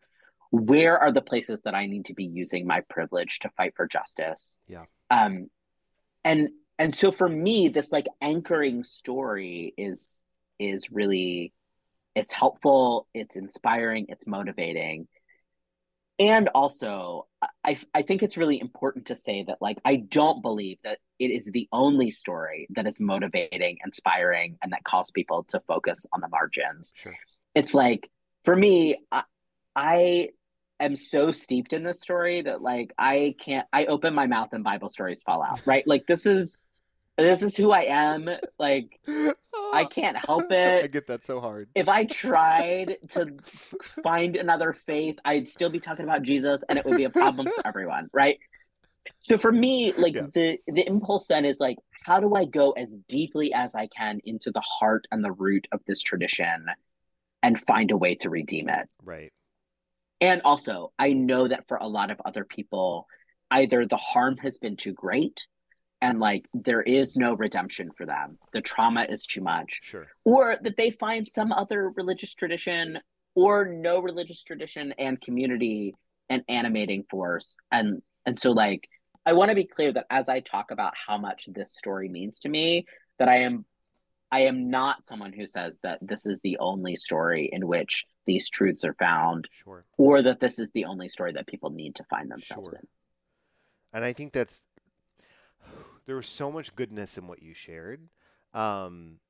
where are the places that I need to be using my privilege to fight for justice?
Yeah.
Um, and and so for me, this like anchoring story is is really it's helpful, it's inspiring, it's motivating. And also, I, I think it's really important to say that, like, I don't believe that it is the only story that is motivating, inspiring, and that calls people to focus on the margins.
Sure.
It's like, for me, I, I am so steeped in this story that like I can't I open my mouth and Bible stories fall out. Right? Like this is this is who I am. Like I [laughs] can't help it.
I get that so hard.
If I tried to find another faith, I'd still be talking about Jesus and it would be a problem for everyone, right? So for me, like yeah. the the impulse then is like how do I go as deeply as I can into the heart and the root of this tradition and find a way to redeem it?
Right.
And also, I know that for a lot of other people, either the harm has been too great and like there is no redemption for them, the trauma is too much,
sure.
or that they find some other religious tradition or no religious tradition and community an animating force. And and so like I want to be clear that as I talk about how much this story means to me, that I am I am not someone who says that this is the only story in which these truths are found,
sure.
or that this is the only story that people need to find themselves
Sure.
in.
And I think that's there was so much goodness in what you shared. Um,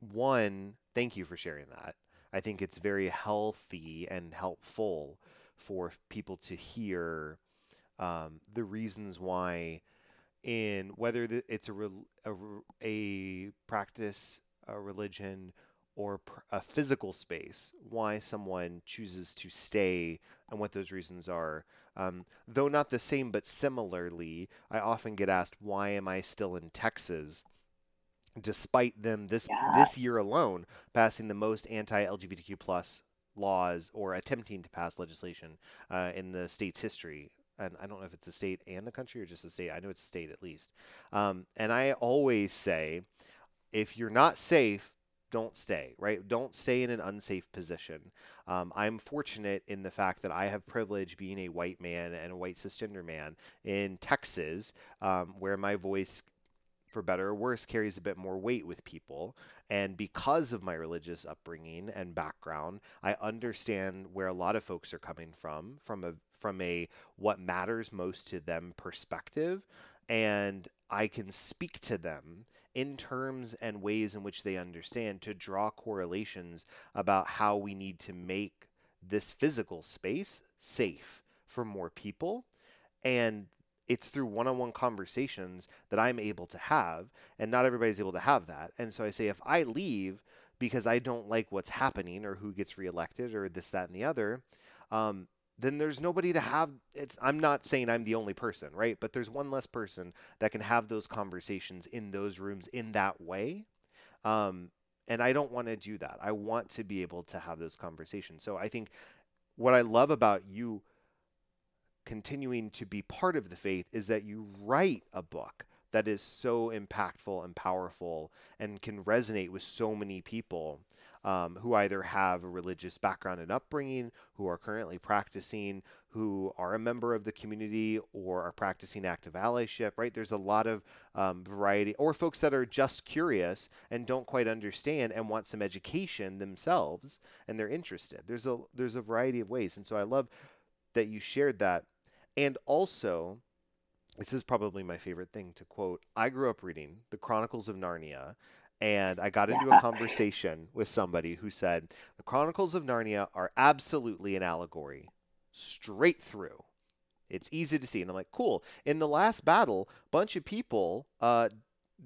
one, thank you for sharing that. I think it's very healthy and helpful for people to hear um, the reasons why, in whether the, it's a, rel- a a practice, a religion, or pr- a physical space, why someone chooses to stay and what those reasons are. Um, though not the same, but similarly, I often get asked, "Why am I still in Texas?" Despite them this
Yeah.
this year alone passing the most anti-LGBTQ plus laws or attempting to pass legislation uh, in the state's history. And I don't know if it's a state and the country or just a state. I know it's a state at least. Um, and I always say, if you're not safe, don't stay, right? Don't stay in an unsafe position. Um, I'm fortunate in the fact that I have privilege being a white man and a white cisgender man in Texas, um, where my voice, for better or worse, carries a bit more weight with people. And because of my religious upbringing and background, I understand where a lot of folks are coming from, from a from a what matters most to them perspective, and I can speak to them in terms and ways in which they understand to draw correlations about how we need to make this physical space safe for more people. And it's through one on one conversations that I'm able to have, and not everybody's able to have that. And so I say, if I leave because I don't like what's happening or who gets reelected or this, that, and the other, um, then there's nobody to have it's i'm not saying i'm the only person right? But there's one less person that can have those conversations in those rooms in that way. Um, and i don't want to do that. I want to be able to have those conversations. So i think what i love about you continuing to be part of the faith is that you write a book that is so impactful and powerful and can resonate with so many people um, who either have a religious background and upbringing, who are currently practicing, who are a member of the community or are practicing active allyship, right? There's a lot of um, variety, or folks that are just curious and don't quite understand and want some education themselves and they're interested. There's a there's a variety of ways, and so I love that you shared that, and also. This is probably my favorite thing to quote. I grew up reading the Chronicles of Narnia, and I got into a conversation with somebody who said the Chronicles of Narnia are absolutely an allegory, straight through. It's easy to see, and I'm like, cool. In the last battle, bunch of people uh,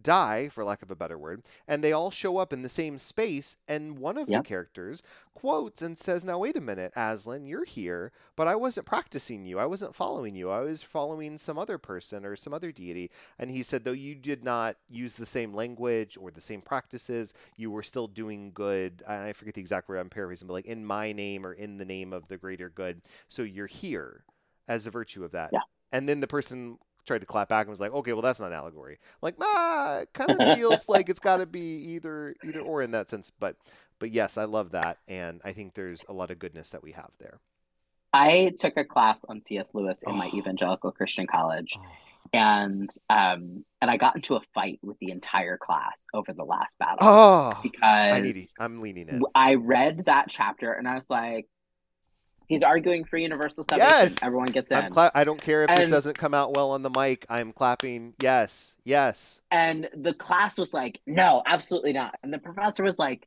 die, for lack of a better word, and they all show up in the same space. And one of
Yep.
the characters quotes and says, "Now wait a minute, Aslan, you're here, but I wasn't practicing you. I wasn't following you. I was following some other person or some other deity." And he said, though you did not use the same language or the same practices, you were still doing good. And I forget the exact word I'm paraphrasing, but like in my name or in the name of the greater good. So you're here as a virtue of that.
Yeah.
And then the person tried to clap back and was like, okay, well, that's not allegory. I'm like, ah, it kind of feels like it's got to be either either or in that sense. But but yes, I love that, and I think there's a lot of goodness that we have there.
I took a class on C.S. Lewis in my
Oh.
evangelical Christian college, and um, and I got into a fight with the entire class over the last battle
Oh, I
because
I'm leaning in.
I read that chapter and I was like, he's arguing for universal salvation.
Yes!
Everyone gets in.
Cla- I don't care if this doesn't come out well on the mic. I'm clapping. Yes, yes.
and the class was like, no, absolutely not. And the professor was like,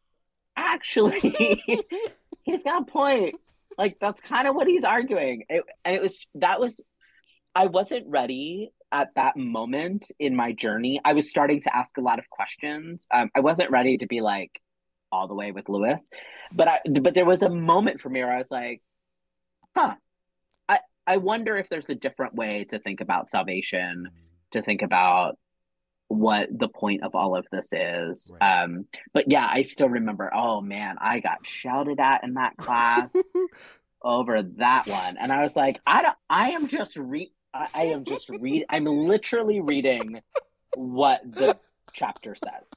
actually, [laughs] he's got a point. Like that's kind of what he's arguing. It, and it was that was I wasn't ready at that moment in my journey. I was starting to ask a lot of questions. Um, I wasn't ready to be like all the way with Lewis, but I but there was a moment for me where I was like, huh. I I wonder if there's a different way to think about salvation, to think about what the point of all of this is.
Right.
Um, but yeah, I still remember, oh man, I got shouted at in that class [laughs] over that one. And I was like, I don't I am just re I, I am just read I'm literally reading what the chapter says.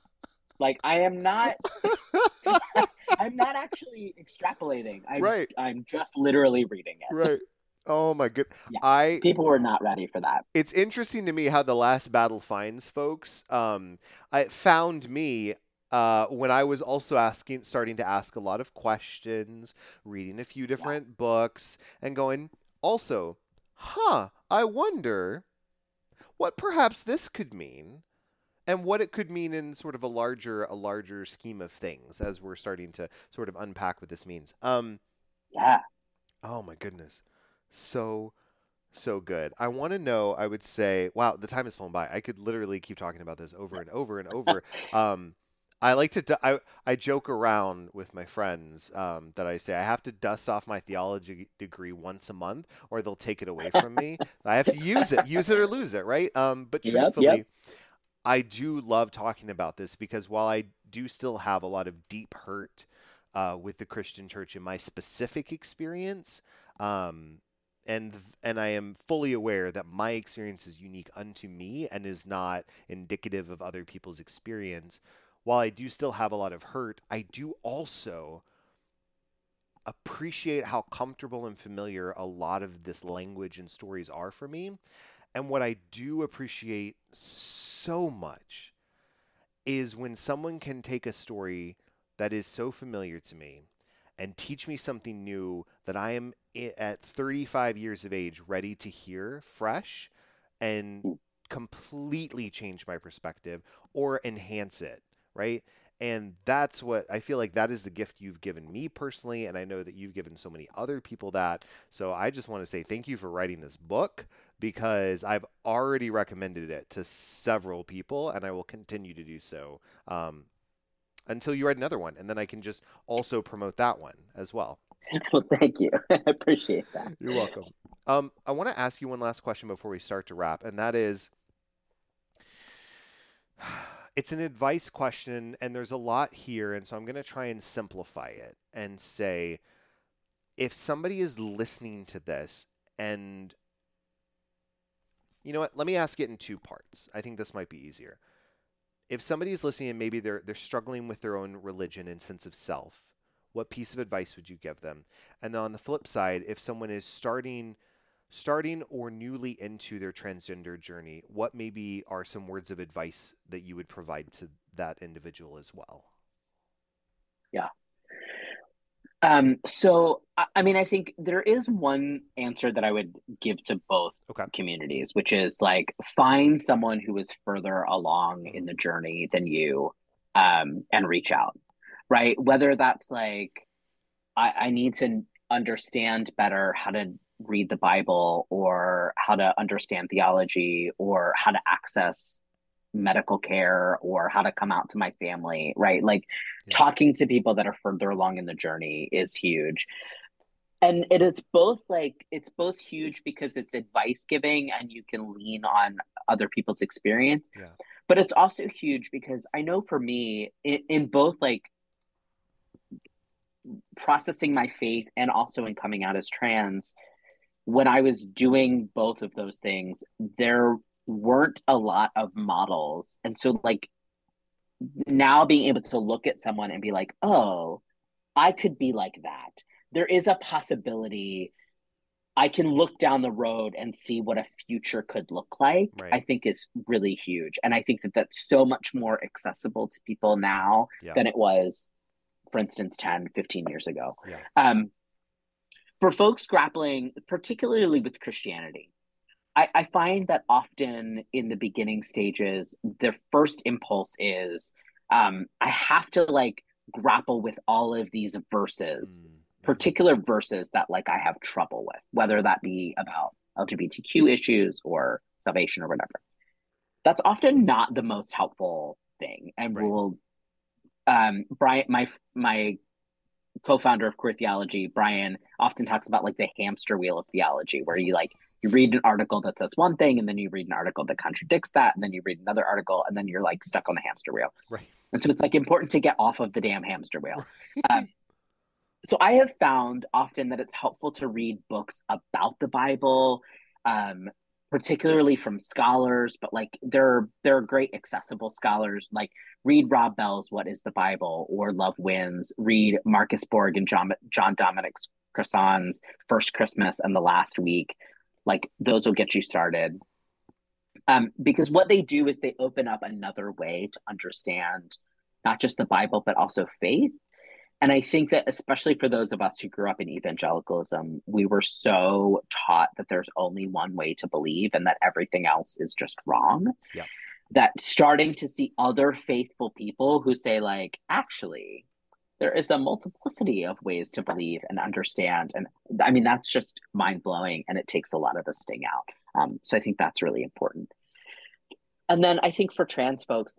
Like I am not [laughs] I'm not actually extrapolating. I'm
Right.
I'm just literally reading it.
right. Oh my good. [laughs]
Yeah.
I
People were not ready for that.
it's interesting to me how the last battle finds folks. Um, I found me uh, when I was also asking, starting to ask a lot of questions, reading a few different yeah. books, and going, also, huh, I wonder what perhaps this could mean and what it could mean in sort of a larger a larger scheme of things as we're starting to sort of unpack what this means. Um
yeah.
Oh my goodness. So so good. I want to know, I would say, wow, the time has flown by. I could literally keep talking about this over and over and over. [laughs] um I like to I I joke around with my friends um, that I say I have to dust off my theology degree once a month, or they'll take it away from me. I have to use it, use it or lose it, right? Um, but truthfully, yep, yep. I do love talking about this because while I do still have a lot of deep hurt uh, with the Christian church in my specific experience, um, and and I am fully aware that my experience is unique unto me and is not indicative of other people's experience while I do still have a lot of hurt, I do also appreciate how comfortable and familiar a lot of this language and stories are for me. And what I do appreciate so much is when someone can take a story that is so familiar to me and teach me something new that I am at 35 years of age ready to hear fresh and completely change my perspective or enhance it right? And that's what I feel like that is the gift you've given me personally. And I know that you've given so many other people that. So I just want to say thank you for writing this book because I've already recommended it to several people and I will continue to do so um, until you write another one. And then I can just also promote that one as well. [laughs]
Well, thank you. [laughs] I appreciate that.
You're welcome. Um, I want to ask you one last question before we start to wrap, and that is [sighs] it's an advice question and there's a lot here and so i'm going to try and simplify it and say if somebody is listening to this and you know what let me ask it in two parts i think this might be easier if somebody is listening and maybe they're they're struggling with their own religion and sense of self what piece of advice would you give them and then on the flip side if someone is starting starting or newly into their transgender journey, what maybe are some words of advice that you would provide to that individual as well?
Yeah. Um, so, I mean, I think there is one answer that I would give to both okay. communities, which is like find someone who is further along in the journey than you um, and reach out, right? Whether that's like, I, I need to understand better how to read the Bible or how to understand theology or how to access medical care or how to come out to my family, right? Like yeah. talking to people that are further along in the journey is huge. And it is both like it's both huge because it's advice giving and you can lean on other people's experience. Yeah. But it's also huge because I know for me in, in both like processing my faith and also in coming out as trans, when I was doing both of those things, there weren't a lot of models. And so, like, now being able to look at someone and be like, oh, I could be like that. There is a possibility I can look down the road and see what a future could look like, right. I think is really huge. And I think that that's so much more accessible to people now yeah. than it was, for instance, 10, 15 years ago. Yeah. Um, for folks grappling particularly with Christianity, I, I find that often in the beginning stages, the first impulse is um, I have to like grapple with all of these verses, mm-hmm. particular verses that like I have trouble with, whether that be about LGBTQ issues or salvation or whatever. That's often not the most helpful thing, and right. will um, Brian, my my co-founder of queer theology brian often talks about like the hamster wheel of theology where you like you read an article that says one thing and then you read an article that contradicts that and then you read another article and then you're like stuck on the hamster wheel
right
and so it's like important to get off of the damn hamster wheel right. um, so i have found often that it's helpful to read books about the bible um, particularly from scholars, but like there there are great accessible scholars. Like read Rob Bell's "What Is the Bible" or Love Wins. Read Marcus Borg and John John Dominic Crossan's First Christmas and the Last Week. Like those will get you started. Um, because what they do is they open up another way to understand not just the Bible, but also faith. And I think that, especially for those of us who grew up in evangelicalism, we were so taught that there's only one way to believe and that everything else is just wrong.
Yeah.
That starting to see other faithful people who say, like, actually, there is a multiplicity of ways to believe and understand. And I mean, that's just mind blowing and it takes a lot of the sting out. Um, so I think that's really important. And then I think for trans folks,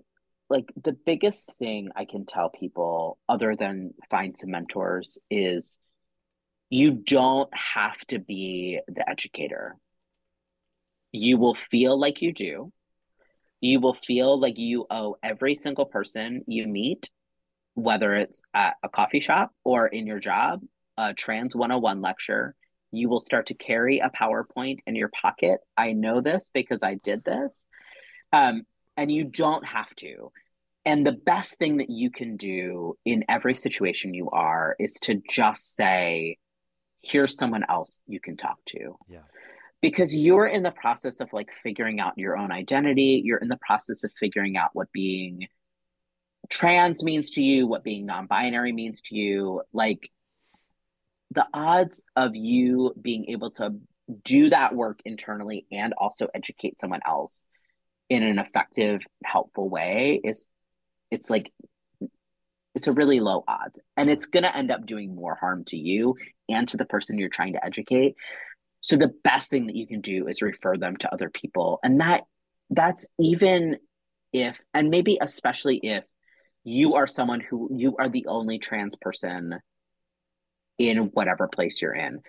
like the biggest thing I can tell people, other than find some mentors, is you don't have to be the educator. You will feel like you do. You will feel like you owe every single person you meet, whether it's at a coffee shop or in your job, a Trans 101 lecture. You will start to carry a PowerPoint in your pocket. I know this because I did this. Um, and you don't have to. And the best thing that you can do in every situation you are is to just say, here's someone else you can talk to.
Yeah.
Because you're in the process of like figuring out your own identity. You're in the process of figuring out what being trans means to you, what being non binary means to you. Like the odds of you being able to do that work internally and also educate someone else in an effective, helpful way is it's like it's a really low odds and it's going to end up doing more harm to you and to the person you're trying to educate so the best thing that you can do is refer them to other people and that that's even if and maybe especially if you are someone who you are the only trans person in whatever place you're in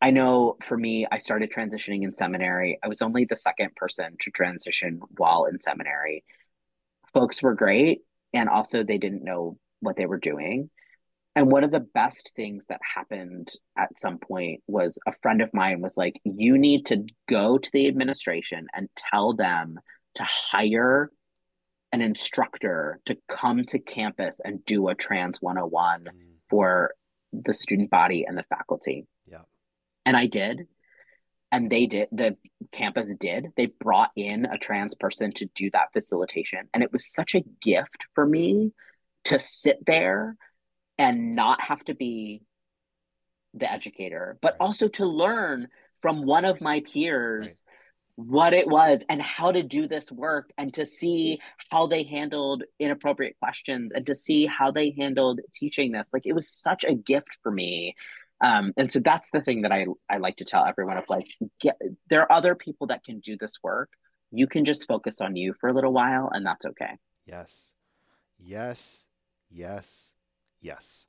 I know for me, I started transitioning in seminary. I was only the second person to transition while in seminary. Folks were great, and also they didn't know what they were doing. And one of the best things that happened at some point was a friend of mine was like, You need to go to the administration and tell them to hire an instructor to come to campus and do a trans 101 mm. for the student body and the faculty.
Yeah.
And I did. And they did, the campus did. They brought in a trans person to do that facilitation. And it was such a gift for me to sit there and not have to be the educator, but right. also to learn from one of my peers right. What it was and how to do this work and to see how they handled inappropriate questions and to see how they handled teaching this. Like it was such a gift for me. Um, and so that's the thing that I, I like to tell everyone of like get there are other people that can do this work. You can just focus on you for a little while and that's okay.
Yes. Yes. Yes. Yes.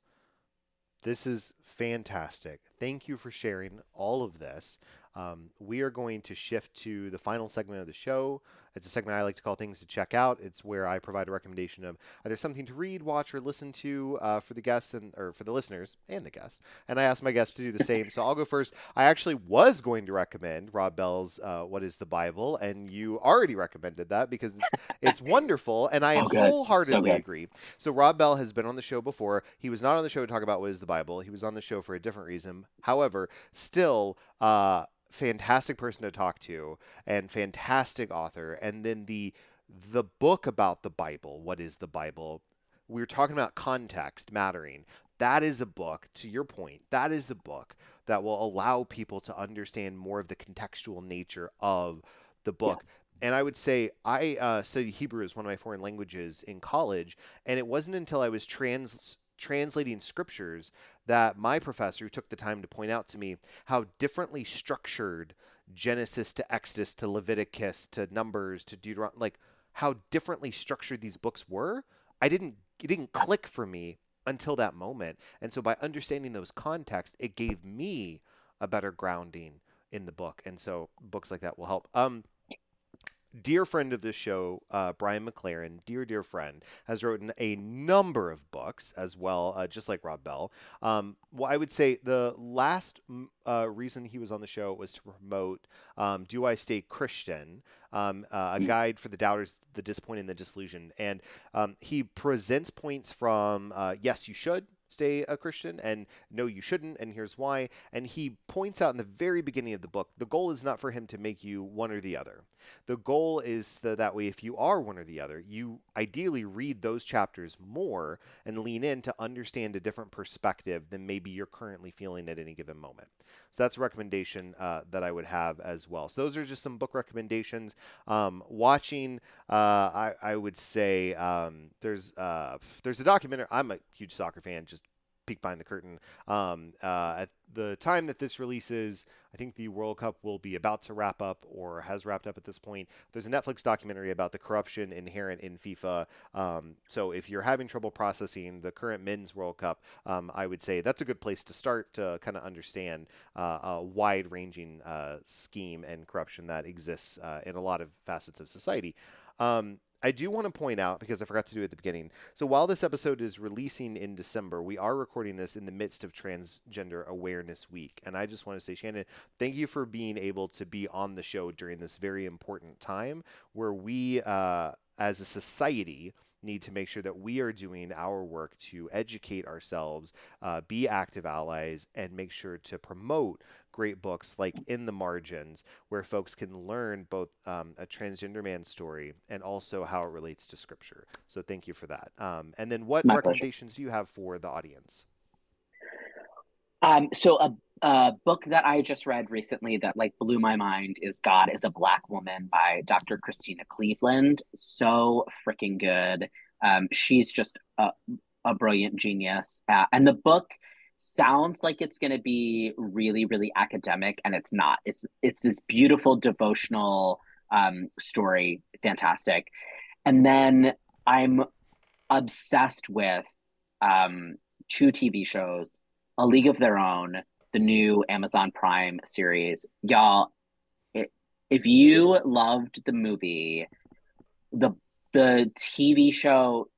This is fantastic. Thank you for sharing all of this um, we are going to shift to the final segment of the show it's a segment I like to call Things to Check Out. It's where I provide a recommendation of either something to read, watch, or listen to uh, for the guests and or for the listeners and the guests. And I ask my guests to do the same. so I'll go first. I actually was going to recommend Rob Bell's uh, "What Is the Bible," and you already recommended that because it's, it's wonderful, and I [laughs] oh, wholeheartedly so agree. So Rob Bell has been on the show before. He was not on the show to talk about what is the Bible. He was on the show for a different reason. However, still. Uh, fantastic person to talk to and fantastic author. And then the the book about the Bible, what is the Bible? We're talking about context mattering. That is a book, to your point, that is a book that will allow people to understand more of the contextual nature of the book. Yes. And I would say I uh, studied Hebrew as one of my foreign languages in college, and it wasn't until I was trans translating scriptures that my professor took the time to point out to me how differently structured Genesis to Exodus to Leviticus to Numbers to Deuteronomy, like how differently structured these books were. I didn't it didn't click for me until that moment. And so by understanding those contexts, it gave me a better grounding in the book. And so books like that will help. Um, dear friend of this show, uh, Brian McLaren, dear, dear friend, has written a number of books as well, uh, just like Rob Bell. Um, well, I would say the last uh, reason he was on the show was to promote um, Do I Stay Christian, um, uh, a mm. guide for the doubters, the disappointed, and the disillusioned. And um, he presents points from uh, yes, you should, stay a Christian, and no, you shouldn't, and here's why. And he points out in the very beginning of the book the goal is not for him to make you one or the other. The goal is that, way, if you are one or the other, you ideally read those chapters more and lean in to understand a different perspective than maybe you're currently feeling at any given moment. So that's a recommendation uh, that I would have as well. So those are just some book recommendations. Um, watching, uh, I, I would say um, there's uh, there's a documentary. I'm a huge soccer fan. Just peek behind the curtain. Um, uh, at the time that this releases, I think the World Cup will be about to wrap up or has wrapped up at this point. There's a Netflix documentary about the corruption inherent in FIFA. Um, so if you're having trouble processing the current Men's World Cup, um, I would say that's a good place to start to kind of understand uh, a wide ranging uh, scheme and corruption that exists uh, in a lot of facets of society. Um, I do want to point out because I forgot to do it at the beginning. So while this episode is releasing in December, we are recording this in the midst of Transgender Awareness Week, and I just want to say, Shannon, thank you for being able to be on the show during this very important time where we, uh, as a society, need to make sure that we are doing our work to educate ourselves, uh, be active allies, and make sure to promote great books like In the Margins, where folks can learn both um, a transgender man story and also how it relates to scripture. So thank you for that. Um, and then what
My
recommendations do you have for the audience?
Um, so a, a book that I just read recently that like blew my mind is God is a Black Woman by Dr. Christena Cleveland. So freaking good. Um, she's just a, a brilliant genius. Uh, and the book sounds like it's going to be really really academic and it's not. It's it's this beautiful devotional um, story. Fantastic. And then i'm obsessed with um, two tv shows a league of their own the new amazon prime series. Y'all it, if you loved the movie the the tv show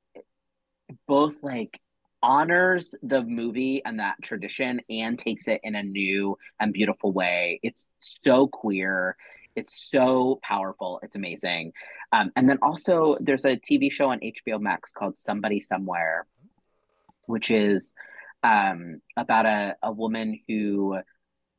both like honors the movie and that tradition and takes it in a new and beautiful way. It's so queer. It's so powerful. It's amazing. Um, and then also, there's a TV show on HBO Max called Somebody Somewhere, which is um, about a, a woman who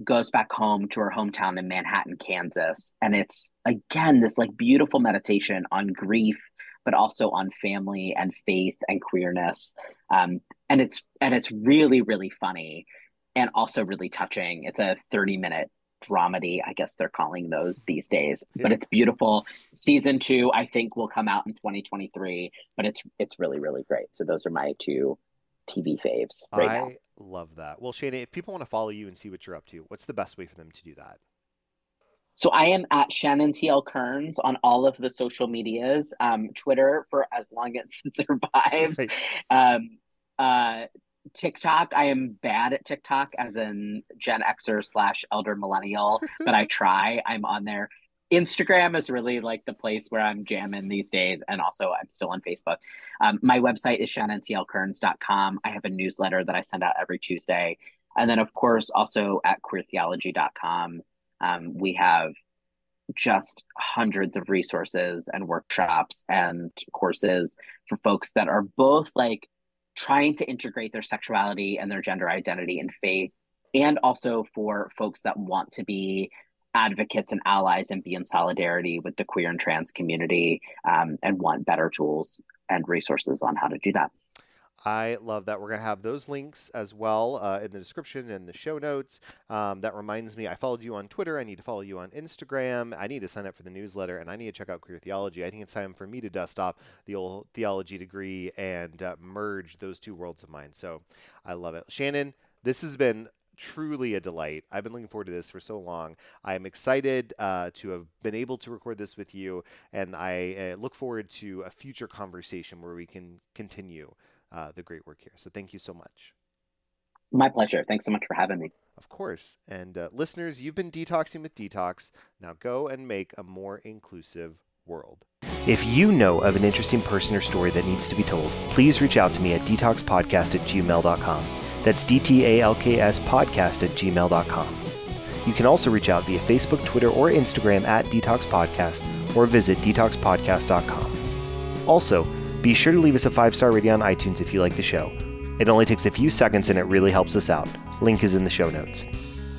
goes back home to her hometown in Manhattan, Kansas. And it's, again, this like beautiful meditation on grief but also on family and faith and queerness. Um, and it's and it's really really funny, and also really touching. It's a thirty minute dramedy, I guess they're calling those these days. Yeah. But it's beautiful. Season two, I think, will come out in 2023. But it's it's really really great. So those are my two TV faves right I now.
love that. Well, Shana, if people want to follow you and see what you're up to, what's the best way for them to do that?
So I am at Shannon TL Kearns on all of the social medias, um, Twitter for as long as it [laughs] survives. Right. Um, uh, TikTok, I am bad at TikTok as in Gen Xer slash elder millennial, [laughs] but I try. I'm on there. Instagram is really like the place where I'm jamming these days. And also, I'm still on Facebook. Um, my website is shannontlkearns.com. I have a newsletter that I send out every Tuesday. And then, of course, also at queertheology.com. Um, we have just hundreds of resources and workshops and courses for folks that are both like trying to integrate their sexuality and their gender identity and faith, and also for folks that want to be advocates and allies and be in solidarity with the queer and trans community um, and want better tools and resources on how to do that.
I love that. We're going to have those links as well uh, in the description and the show notes. Um, that reminds me, I followed you on Twitter. I need to follow you on Instagram. I need to sign up for the newsletter and I need to check out Queer Theology. I think it's time for me to dust off the old theology degree and uh, merge those two worlds of mine. So I love it. Shannon, this has been truly a delight. I've been looking forward to this for so long. I'm excited uh, to have been able to record this with you, and I uh, look forward to a future conversation where we can continue uh, the great work here. So thank you so much.
My pleasure. Thanks so much for having me.
Of course. And uh, listeners, you've been detoxing with DTalks. Now go and make a more inclusive world. If you know of an interesting person or story that needs to be told, please reach out to me at dtalkspodcast at gmail.com. That's D T A L K S podcast at gmail.com. You can also reach out via Facebook, Twitter, or Instagram at DTalks Podcast or visit dtalkspodcast.com. Also, be sure to leave us a five star rating on iTunes if you like the show. It only takes a few seconds and it really helps us out. Link is in the show notes.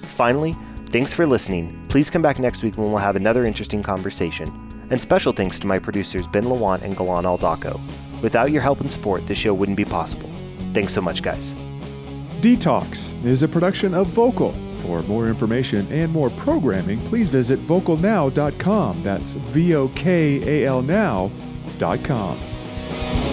Finally, thanks for listening. Please come back next week when we'll have another interesting conversation. And special thanks to my producers Ben Lawant and Galan Aldaco. Without your help and support, this show wouldn't be possible. Thanks so much, guys.
DTalks is a production of Vokal. For more information and more programming, please visit vokalnow.com. That's V O K A L now.com. Bye.